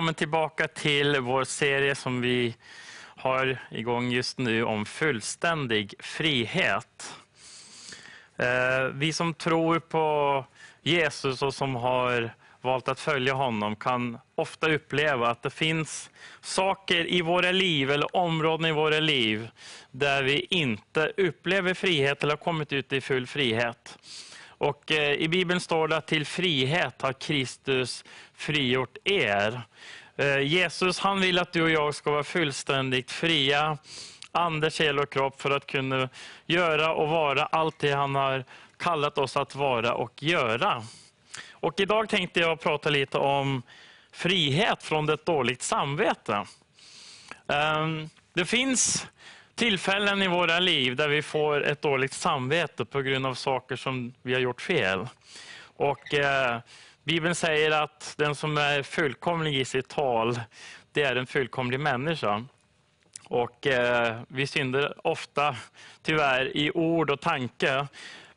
välkommen tillbaka till vår serie som vi har igång just nu om fullständig frihet. Eh, vi som tror på Jesus och som har valt att följa honom kan ofta uppleva att det finns saker i våra liv eller områden i våra liv där vi inte upplever frihet eller har kommit ut i full frihet. Och eh, I Bibeln står det att till frihet har Kristus frigjort er. Eh, Jesus han vill att du och jag ska vara fullständigt fria, ande, själ och kropp, för att kunna göra och vara allt det han har kallat oss att vara och göra. Och idag tänkte jag prata lite om frihet från ett dåligt samvete. Ehm, det finns tillfällen i våra liv där vi får ett dåligt samvete på grund av saker som vi har gjort fel. Och eh, Bibeln säger att den som är fullkomlig i sitt tal, det är en fullkomlig människa. Och eh, Vi synder ofta, tyvärr, i ord och tanke.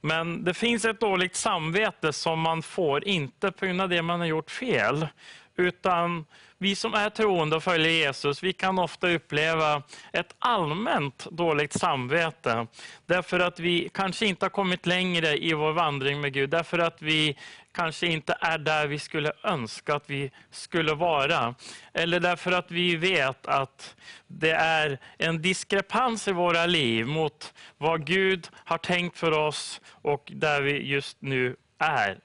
Men det finns ett dåligt samvete som man får, inte på grund av det man har gjort fel, utan vi som är troende och följer Jesus, vi kan ofta uppleva ett allmänt dåligt samvete. Därför att vi kanske inte har kommit längre i vår vandring med Gud. Därför att vi kanske inte är där vi skulle önska att vi skulle vara. Eller därför att vi vet att det är en diskrepans i våra liv mot vad Gud har tänkt för oss och där vi just nu är.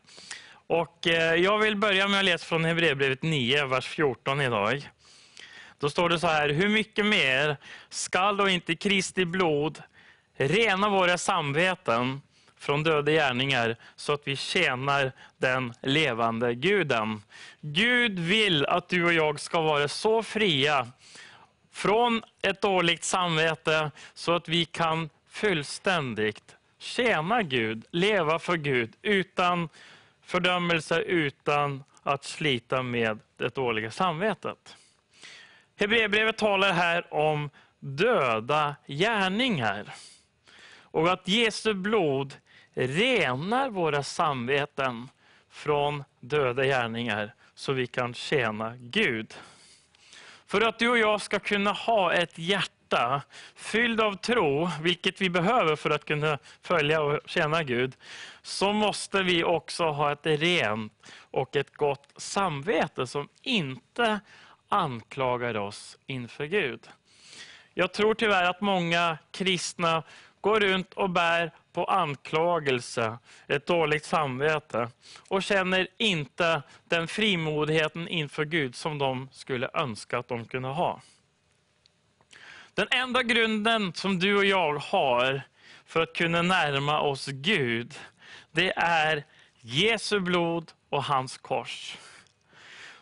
Och eh, jag vill börja med att läsa från Hebreerbrevet 9, vers 14 idag. Då står det så här, hur mycket mer skall då inte Kristi blod rena våra samveten från döda gärningar så att vi tjänar den levande guden. Gud vill att du och jag ska vara så fria från ett dåligt samvete så att vi kan fullständigt tjäna Gud, leva för Gud utan fördömelse, utan att slita med det dåliga samvetet. Hebreerbrevet talar här om döda gärningar. Och att Jesu blod renar våra samveten från döda gärningar så vi kan tjäna Gud. För att du och jag ska kunna ha ett hjärta fylld av tro, vilket vi behöver för att kunna följa och tjäna Gud, så måste vi också ha ett rent och ett gott samvete som inte anklagar oss inför Gud. Jag tror tyvärr att många kristna går runt och bär på anklagelse, ett dåligt samvete och känner inte den frimodigheten inför Gud som de skulle önska att de kunde ha. Den enda grunden som du och jag har för att kunna närma oss Gud, det är Jesu blod och hans kors.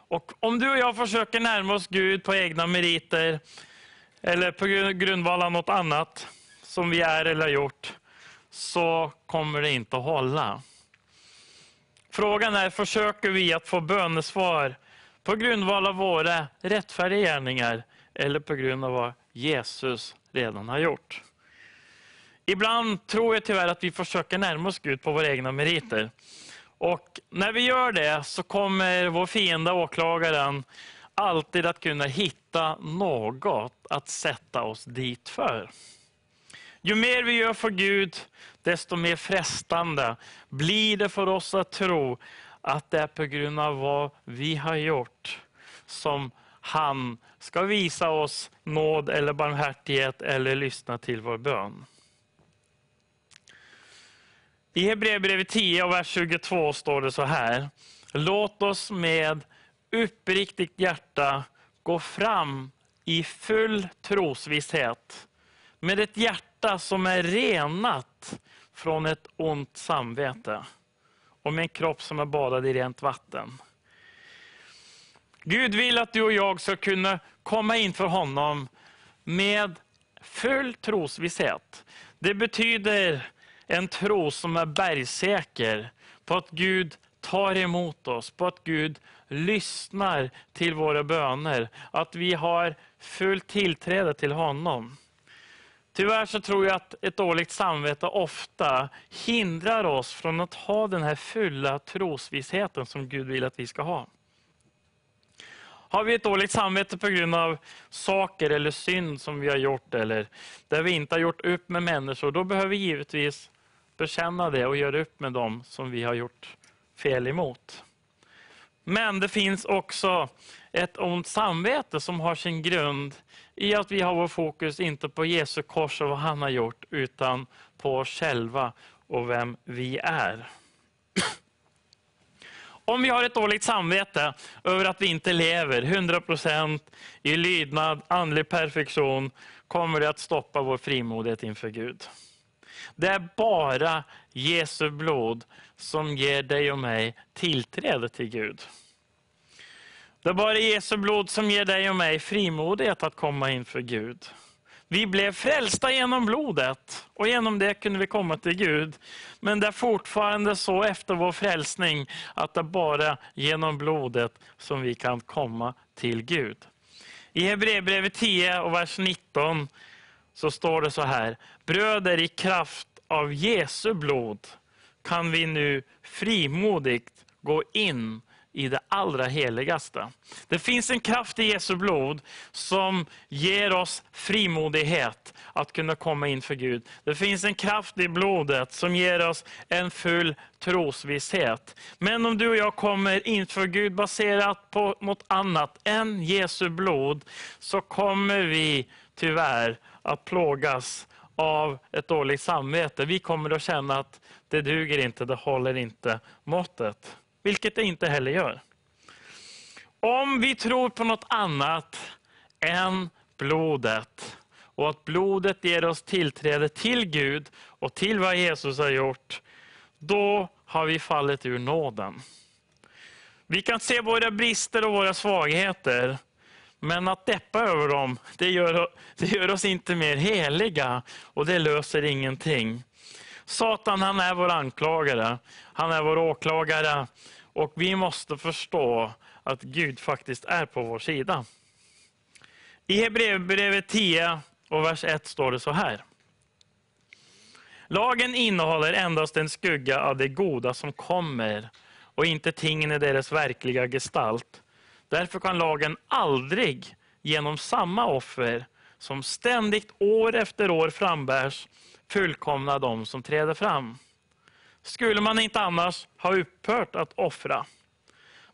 Och om du och jag försöker närma oss Gud på egna meriter, eller på grundval av något annat som vi är eller har gjort, så kommer det inte att hålla. Frågan är, försöker vi att få bönesvar på grundval av våra rättfärdiga gärningar eller på grund av vad Jesus redan har gjort? Ibland tror jag tyvärr att vi försöker närma oss Gud på våra egna meriter. Och när vi gör det så kommer vår fiende, åklagaren, alltid att kunna hitta något att sätta oss dit för. Ju mer vi gör för Gud, desto mer frestande blir det för oss att tro att det är på grund av vad vi har gjort som han ska visa oss nåd eller barmhärtighet eller lyssna till vår bön. I Hebreerbrevet 10 och vers 22 står det så här. Låt oss med uppriktigt hjärta gå fram i full trosvisshet. Med ett hjärta som är renat från ett ont samvete. Och med en kropp som är badad i rent vatten. Gud vill att du och jag ska kunna komma inför honom med full trosvisshet. Det betyder en tro som är bergsäker på att Gud tar emot oss, på att Gud lyssnar till våra böner, att vi har fullt tillträde till honom. Tyvärr så tror jag att ett dåligt samvete ofta hindrar oss från att ha den här fulla trosvissheten som Gud vill att vi ska ha. Har vi ett dåligt samvete på grund av saker eller synd som vi har gjort, eller där vi inte har gjort upp med människor, då behöver vi givetvis bekänna det och göra upp med dem som vi har gjort fel emot. Men det finns också ett ont samvete som har sin grund i att vi har vår fokus inte på Jesu kors och vad han har gjort, utan på oss själva och vem vi är. Om vi har ett dåligt samvete över att vi inte lever 100% i lydnad, andlig perfektion, kommer det att stoppa vår frimodighet inför Gud. Det är bara Jesu blod som ger dig och mig tillträde till Gud. Det är bara Jesu blod som ger dig och mig frimodighet att komma inför Gud. Vi blev frälsta genom blodet och genom det kunde vi komma till Gud. Men det är fortfarande så efter vår frälsning att det är bara genom blodet som vi kan komma till Gud. I Hebreerbrevet 10 och vers 19 så står det så här. Bröder i kraft av Jesu blod kan vi nu frimodigt gå in i det allra heligaste. Det finns en kraft i Jesu blod som ger oss frimodighet att kunna komma inför Gud. Det finns en kraft i blodet som ger oss en full trosvisshet. Men om du och jag kommer inför Gud baserat på något annat än Jesu blod, så kommer vi tyvärr att plågas av ett dåligt samvete. Vi kommer att känna att det duger inte, det håller inte måttet. Vilket det inte heller gör. Om vi tror på något annat än blodet och att blodet ger oss tillträde till Gud och till vad Jesus har gjort, då har vi fallit ur nåden. Vi kan se våra brister och våra svagheter, men att deppa över dem, det gör, det gör oss inte mer heliga och det löser ingenting. Satan han är vår anklagare, han är vår åklagare och vi måste förstå att Gud faktiskt är på vår sida. I Hebreerbrevet 10 och vers 1 står det så här. Lagen innehåller endast en skugga av det goda som kommer och inte tingen i deras verkliga gestalt. Därför kan lagen aldrig genom samma offer som ständigt år efter år frambärs fullkomna de som träder fram. Skulle man inte annars ha upphört att offra?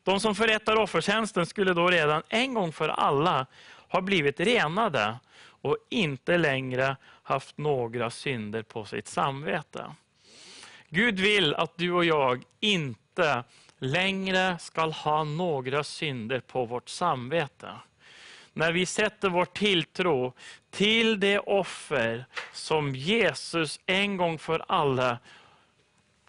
De som förrättar offertjänsten skulle då redan en gång för alla ha blivit renade och inte längre haft några synder på sitt samvete. Gud vill att du och jag inte längre skall ha några synder på vårt samvete. När vi sätter vår tilltro till det offer som Jesus en gång för alla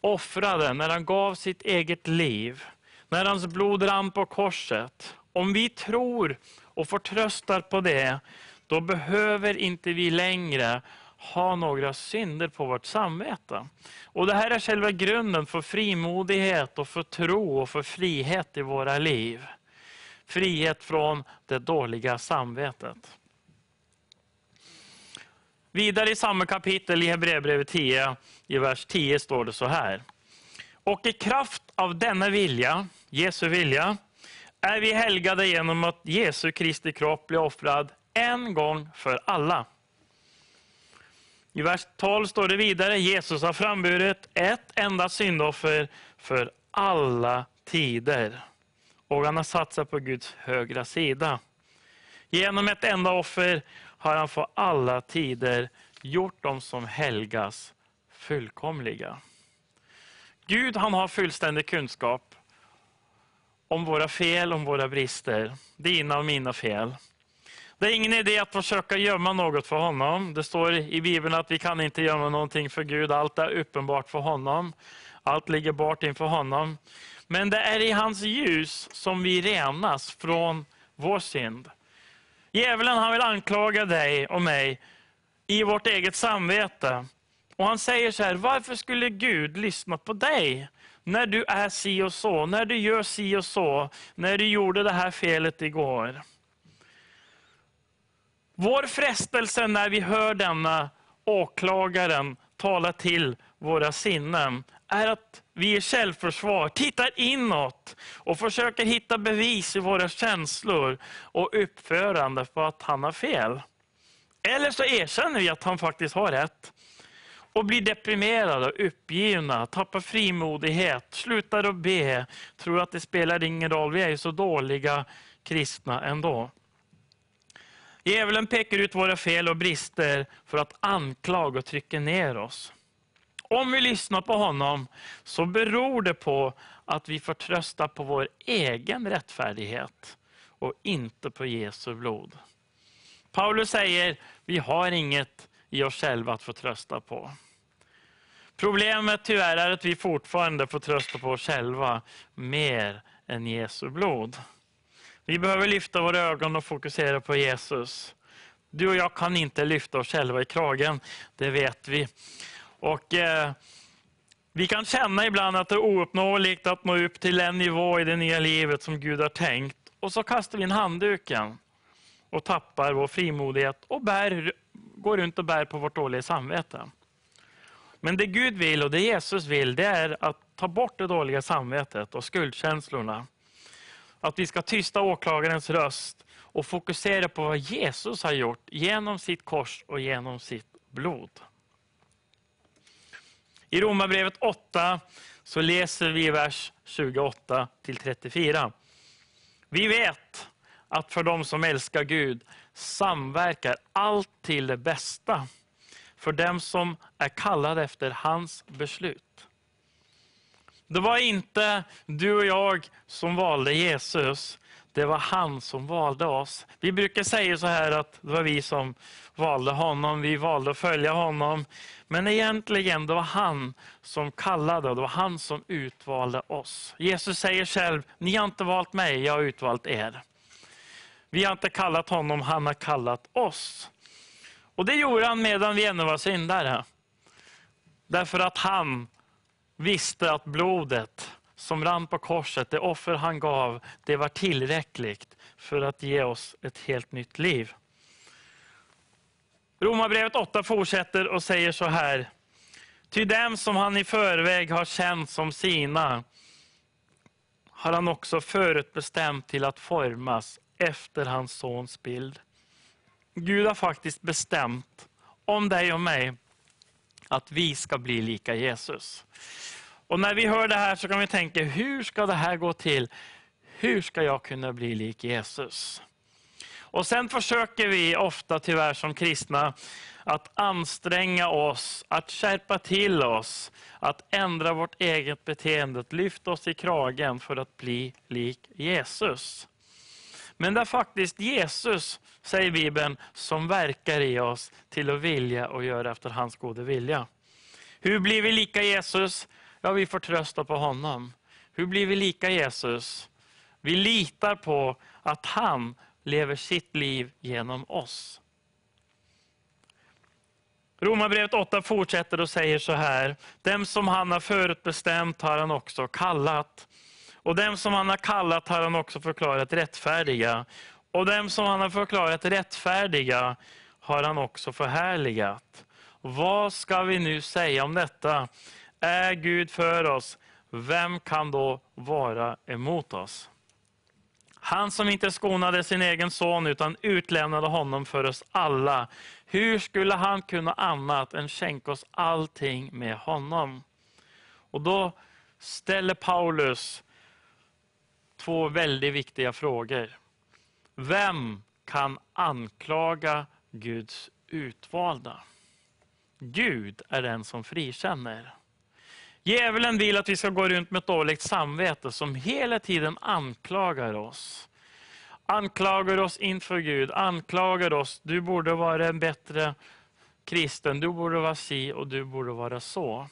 offrade när han gav sitt eget liv, när hans blod rann på korset. Om vi tror och förtröstar på det, då behöver inte vi längre ha några synder på vårt samvete. Och Det här är själva grunden för frimodighet, och för tro och för frihet i våra liv. Frihet från det dåliga samvetet. Vidare i samma kapitel i Hebreerbrevet 10, i vers 10 står det så här. Och i kraft av denna vilja, Jesu vilja, är vi helgade genom att Jesu Kristi kropp blir offrad en gång för alla. I vers 12 står det vidare, Jesus har framburit ett enda syndoffer för alla tider. Och han har satsat på Guds högra sida. Genom ett enda offer har han för alla tider gjort dem som helgas fullkomliga. Gud han har fullständig kunskap om våra fel, om våra brister. Dina och mina fel. Det är ingen idé att försöka gömma något för honom. Det står i Bibeln att vi kan inte gömma någonting för Gud. Allt är uppenbart för honom. Allt ligger bort inför honom. Men det är i hans ljus som vi renas från vår synd. Djävulen han vill anklaga dig och mig i vårt eget samvete. Och Han säger så här, varför skulle Gud lyssna på dig? När du är si och så, när du gör si och så, när du gjorde det här felet igår. Vår frestelse när vi hör denna åklagaren tala till våra sinnen är att vi i självförsvar tittar inåt och försöker hitta bevis i våra känslor och uppförande på att han har fel. Eller så erkänner vi att han faktiskt har rätt och blir deprimerade och uppgivna, tappar frimodighet, slutar att be, tror att det spelar ingen roll, vi är ju så dåliga kristna ändå. Djävulen pekar ut våra fel och brister för att anklaga och trycka ner oss. Om vi lyssnar på honom så beror det på att vi får trösta på vår egen rättfärdighet och inte på Jesu blod. Paulus säger, vi har inget i oss själva att få trösta på. Problemet tyvärr är att vi fortfarande får trösta på oss själva mer än Jesu blod. Vi behöver lyfta våra ögon och fokusera på Jesus. Du och jag kan inte lyfta oss själva i kragen, det vet vi. Och eh, Vi kan känna ibland att det är ouppnåeligt att nå upp till en nivå i det nya livet som Gud har tänkt. Och så kastar vi in handduken och tappar vår frimodighet och bär, går runt och bär på vårt dåliga samvete. Men det Gud vill och det Jesus vill, det är att ta bort det dåliga samvetet och skuldkänslorna. Att vi ska tysta åklagarens röst och fokusera på vad Jesus har gjort genom sitt kors och genom sitt blod. I Romarbrevet 8 så läser vi vers 28 till 34. Vi vet att för dem som älskar Gud samverkar allt till det bästa för dem som är kallade efter hans beslut. Det var inte du och jag som valde Jesus, det var han som valde oss. Vi brukar säga så här att det var vi som valde honom, vi valde att följa honom. Men egentligen det var han som kallade och det var han som utvalde oss. Jesus säger själv, ni har inte valt mig, jag har utvalt er. Vi har inte kallat honom, han har kallat oss. Och det gjorde han medan vi ännu var syndare. Därför att han visste att blodet som rann på korset, det offer han gav, det var tillräckligt för att ge oss ett helt nytt liv. Romarbrevet 8 fortsätter och säger så här. Ty dem som han i förväg har känt som sina har han också förutbestämt till att formas efter hans sons bild. Gud har faktiskt bestämt om dig och mig att vi ska bli lika Jesus. Och när vi hör det här så kan vi tänka, hur ska det här gå till? Hur ska jag kunna bli lik Jesus? Och sen försöker vi ofta tyvärr som kristna att anstränga oss, att skärpa till oss, att ändra vårt eget beteende, att lyfta oss i kragen för att bli lik Jesus. Men det är faktiskt Jesus, säger Bibeln, som verkar i oss till att vilja och göra efter hans goda vilja. Hur blir vi lika Jesus? Ja, vi får trösta på honom. Hur blir vi lika Jesus? Vi litar på att han lever sitt liv genom oss. Romarbrevet 8 fortsätter och säger så här. Dem som han har förutbestämt har han också kallat. Och dem som han har kallat har han också förklarat rättfärdiga. Och dem som han har förklarat rättfärdiga har han också förhärligat. Vad ska vi nu säga om detta? Är Gud för oss, vem kan då vara emot oss? Han som inte skonade sin egen son utan utlämnade honom för oss alla. Hur skulle han kunna annat än skänka oss allting med honom? Och då ställer Paulus två väldigt viktiga frågor. Vem kan anklaga Guds utvalda? Gud är den som frikänner. Djävulen vill att vi ska gå runt med ett dåligt samvete som hela tiden anklagar oss. Anklagar oss inför Gud, anklagar oss. Du borde vara en bättre kristen, du borde vara si och du borde vara så.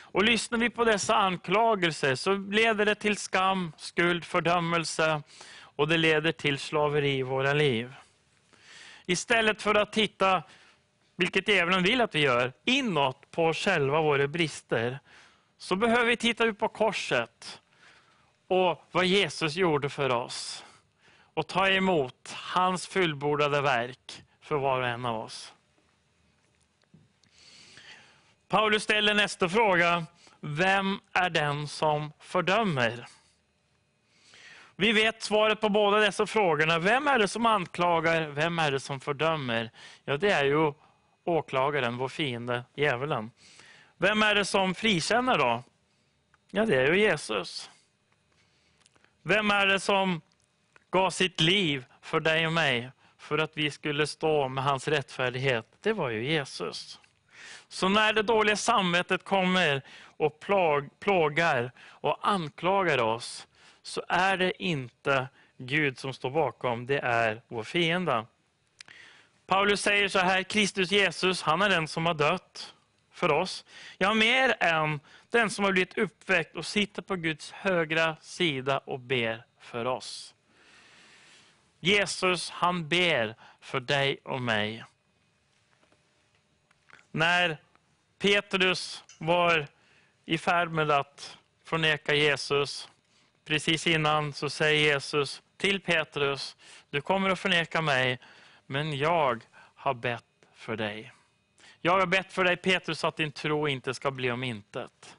Och lyssnar vi på dessa anklagelser så leder det till skam, skuld, fördömelse och det leder till slaveri i våra liv. Istället för att titta, vilket djävulen vill att vi gör, inåt på själva, våra brister, så behöver vi titta ut på korset och vad Jesus gjorde för oss. Och ta emot hans fullbordade verk för var och en av oss. Paulus ställer nästa fråga. vem är den som fördömer? Vi vet svaret på båda dessa frågorna. Vem är det som anklagar? Vem är det som fördömer? Ja, det är ju åklagaren, vår fiende, djävulen. Vem är det som frikänner då? Ja, det är ju Jesus. Vem är det som gav sitt liv för dig och mig för att vi skulle stå med hans rättfärdighet? Det var ju Jesus. Så när det dåliga samvetet kommer och plågar och anklagar oss, så är det inte Gud som står bakom, det är vår fiende. Paulus säger så här, Kristus Jesus, han är den som har dött för oss. Ja, mer än den som har blivit uppväckt och sitter på Guds högra sida och ber för oss. Jesus, han ber för dig och mig. När Petrus var i färd med att förneka Jesus, precis innan så säger Jesus till Petrus, du kommer att förneka mig, men jag har bett för dig. Jag har bett för dig Petrus att din tro inte ska bli om intet.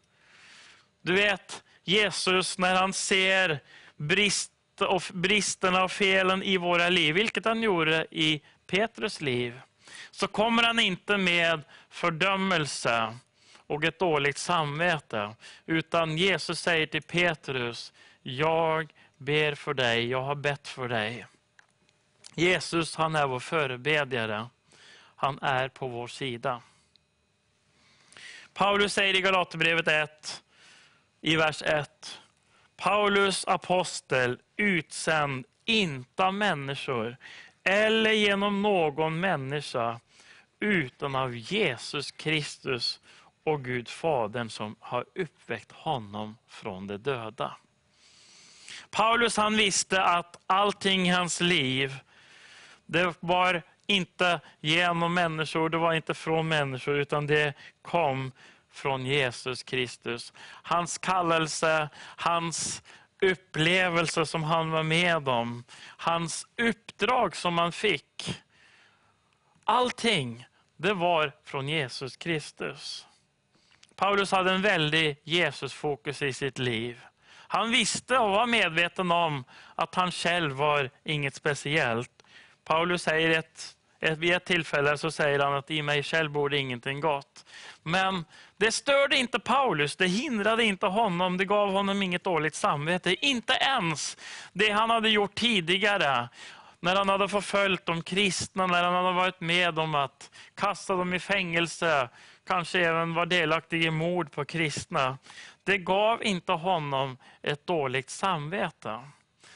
Du vet, Jesus när han ser brist och bristerna och felen i våra liv, vilket han gjorde i Petrus liv, så kommer han inte med fördömelse och ett dåligt samvete. Utan Jesus säger till Petrus, jag ber för dig, jag har bett för dig. Jesus han är vår förebedjare. Han är på vår sida. Paulus säger i Galaterbrevet 1, i vers 1. Paulus apostel, utsänd, inte av människor, eller genom någon människa, utan av Jesus Kristus och Gud Fadern som har uppväckt honom från de döda. Paulus han visste att allting i hans liv, det var inte genom människor, det var inte från människor, utan det kom från Jesus Kristus. Hans kallelse, hans upplevelse som han var med om, hans uppdrag som han fick. Allting, det var från Jesus Kristus. Paulus hade en väldig Jesusfokus i sitt liv. Han visste och var medveten om att han själv var inget speciellt. Paulus säger ett, ett, vid ett tillfälle så säger han att i mig själv borde ingenting gott. Men det störde inte Paulus, det hindrade inte honom, det gav honom inget dåligt samvete. Inte ens det han hade gjort tidigare, när han hade förföljt de kristna, när han hade varit med om att kasta dem i fängelse, kanske även var delaktig i mord på kristna. Det gav inte honom ett dåligt samvete.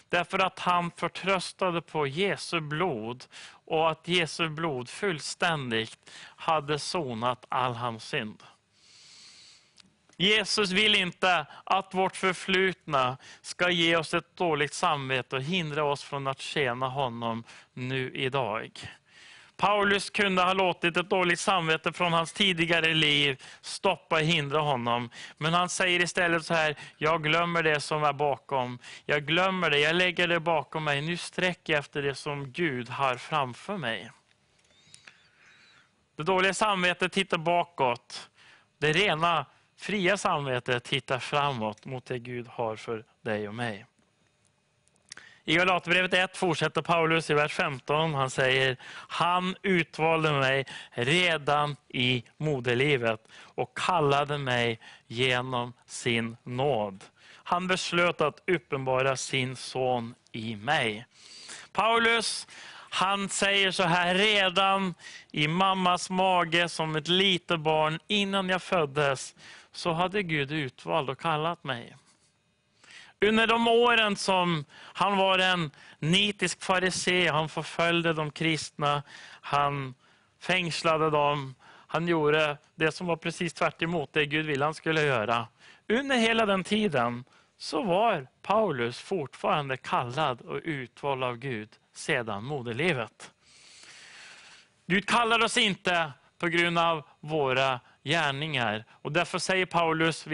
Därför att han förtröstade på Jesu blod och att Jesu blod fullständigt hade sonat all hans synd. Jesus vill inte att vårt förflutna ska ge oss ett dåligt samvete och hindra oss från att tjäna honom nu idag. Paulus kunde ha låtit ett dåligt samvete från hans tidigare liv stoppa och hindra honom. Men han säger istället så här, jag glömmer det som är bakom. Jag glömmer det, jag lägger det bakom mig. Nu sträcker jag efter det som Gud har framför mig. Det dåliga samvetet tittar bakåt. Det rena, fria samvetet tittar framåt mot det Gud har för dig och mig. I Galaterbrevet 1 fortsätter Paulus i vers 15. Han säger, han utvalde mig redan i moderlivet och kallade mig genom sin nåd. Han beslöt att uppenbara sin son i mig. Paulus han säger så här, redan i mammas mage som ett litet barn innan jag föddes så hade Gud utvalt och kallat mig. Under de åren som han var en nitisk farisé, han förföljde de kristna, han fängslade dem, han gjorde det som var precis tvärt det Gud ville han skulle göra. Under hela den tiden så var Paulus fortfarande kallad och utvald av Gud sedan moderlivet. Gud kallar oss inte på grund av våra gärningar. Och därför säger Paulus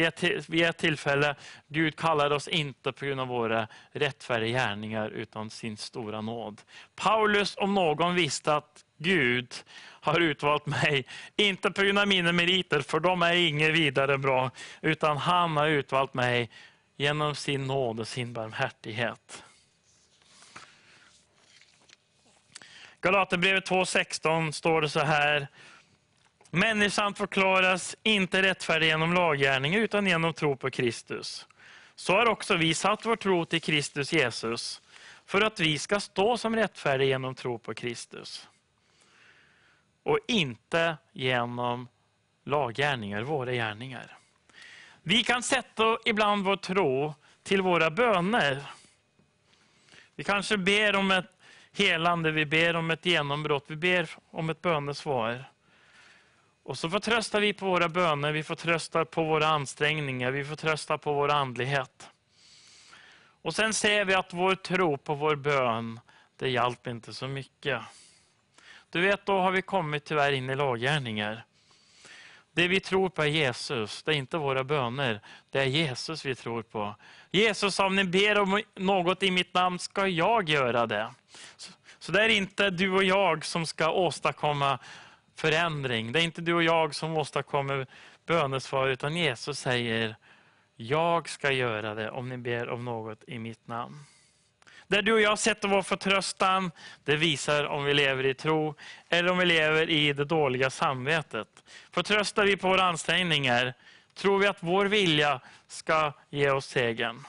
vid ett tillfälle, Gud kallar oss inte på grund av våra rättfärdiga gärningar utan sin stora nåd. Paulus om någon visste att Gud har utvalt mig, inte på grund av mina meriter, för de är inget vidare bra, utan han har utvalt mig genom sin nåd och sin barmhärtighet. Galaterbrevet 2.16 står det så här. Människan förklaras inte rättfärdig genom laggärning utan genom tro på Kristus. Så har också vi satt vår tro till Kristus Jesus för att vi ska stå som rättfärdiga genom tro på Kristus. Och inte genom laggärningar, våra gärningar. Vi kan sätta ibland vår tro till våra böner. Vi kanske ber om ett helande, vi ber om ett genombrott, vi ber om ett bönesvar. Och så förtröstar vi på våra böner, vi förtröstar på våra ansträngningar, vi förtröstar på vår andlighet. Och sen ser vi att vår tro på vår bön, det hjälper inte så mycket. Du vet, då har vi kommit tyvärr in i laggärningar. Det vi tror på är Jesus, det är inte våra böner. Det är Jesus vi tror på. Jesus, om ni ber om något i mitt namn ska jag göra det. Så det är inte du och jag som ska åstadkomma förändring. Det är inte du och jag som åstadkommer bönesvar, utan Jesus säger, jag ska göra det om ni ber om något i mitt namn. Där du och jag sätter vår förtröstan, det visar om vi lever i tro eller om vi lever i det dåliga samvetet. Förtröstar vi på våra ansträngningar, tror vi att vår vilja ska ge oss segern.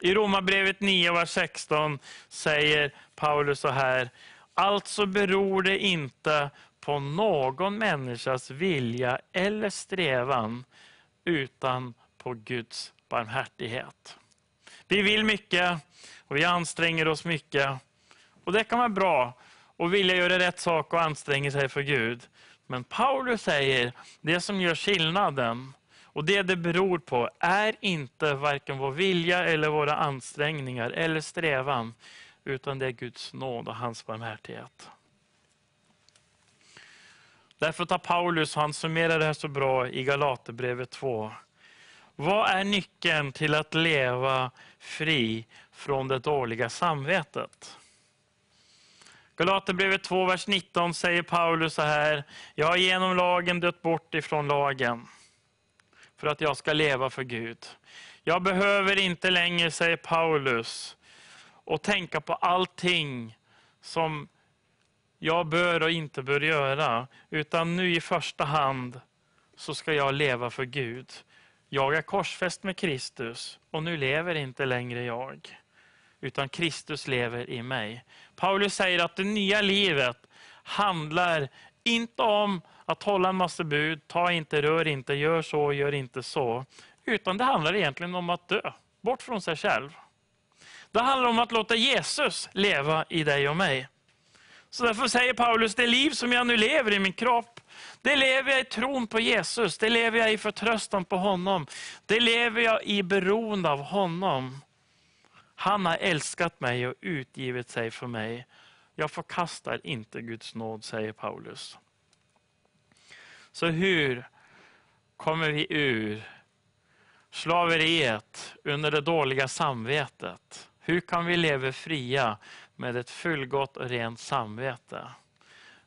I Romarbrevet 9, vers 16 säger Paulus så här, alltså beror det inte på någon människas vilja eller strävan, utan på Guds barmhärtighet. Vi vill mycket och vi anstränger oss mycket. Och Det kan vara bra att vilja göra rätt sak och anstränga sig för Gud. Men Paulus säger, det som gör skillnaden och det det beror på är inte varken vår vilja eller våra ansträngningar eller strävan, utan det är Guds nåd och hans barmhärtighet. Därför tar Paulus, han summerar det här så bra i Galaterbrevet 2. Vad är nyckeln till att leva fri från det dåliga samvetet? Galaterbrevet 2, vers 19 säger Paulus så här. Jag har genom lagen dött bort ifrån lagen för att jag ska leva för Gud. Jag behöver inte längre, säger Paulus, och tänka på allting som jag bör och inte bör göra. Utan nu i första hand så ska jag leva för Gud. Jag är korsfäst med Kristus och nu lever inte längre jag. Utan Kristus lever i mig. Paulus säger att det nya livet handlar inte om att hålla en massa bud, ta inte, rör inte, gör så, gör inte så. Utan det handlar egentligen om att dö, bort från sig själv. Det handlar om att låta Jesus leva i dig och mig. Så därför säger Paulus, det liv som jag nu lever i min kropp, det lever jag i tron på Jesus, det lever jag i förtröstan på honom. Det lever jag i beroende av honom. Han har älskat mig och utgivit sig för mig. Jag förkastar inte Guds nåd, säger Paulus. Så hur kommer vi ur slaveriet under det dåliga samvetet? Hur kan vi leva fria med ett fullgott och rent samvete?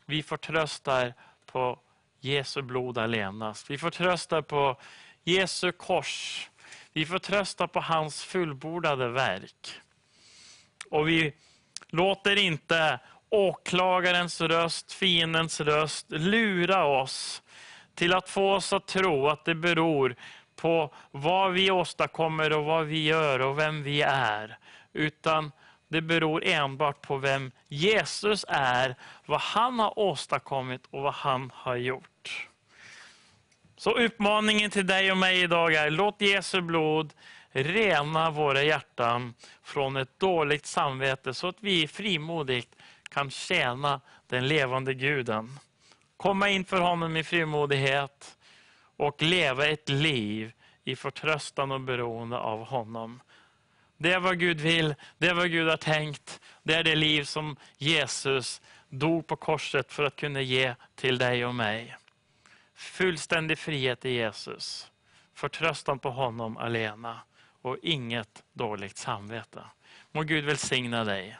Vi förtröstar på Jesu blod allenast. Vi förtröstar på Jesu kors. Vi förtröstar på hans fullbordade verk. Och vi låter inte åklagarens röst, fiendens röst lura oss till att få oss att tro att det beror på vad vi åstadkommer och vad vi gör och vem vi är. Utan det beror enbart på vem Jesus är, vad han har åstadkommit och vad han har gjort. Så uppmaningen till dig och mig idag är, låt Jesu blod rena våra hjärtan från ett dåligt samvete så att vi frimodigt kan tjäna den levande guden. Komma inför honom i frimodighet och leva ett liv i förtröstan och beroende av honom. Det är vad Gud vill, det är vad Gud har tänkt. Det är det liv som Jesus dog på korset för att kunna ge till dig och mig. Fullständig frihet i Jesus. Förtröstan på honom alena och inget dåligt samvete. Må Gud välsigna dig.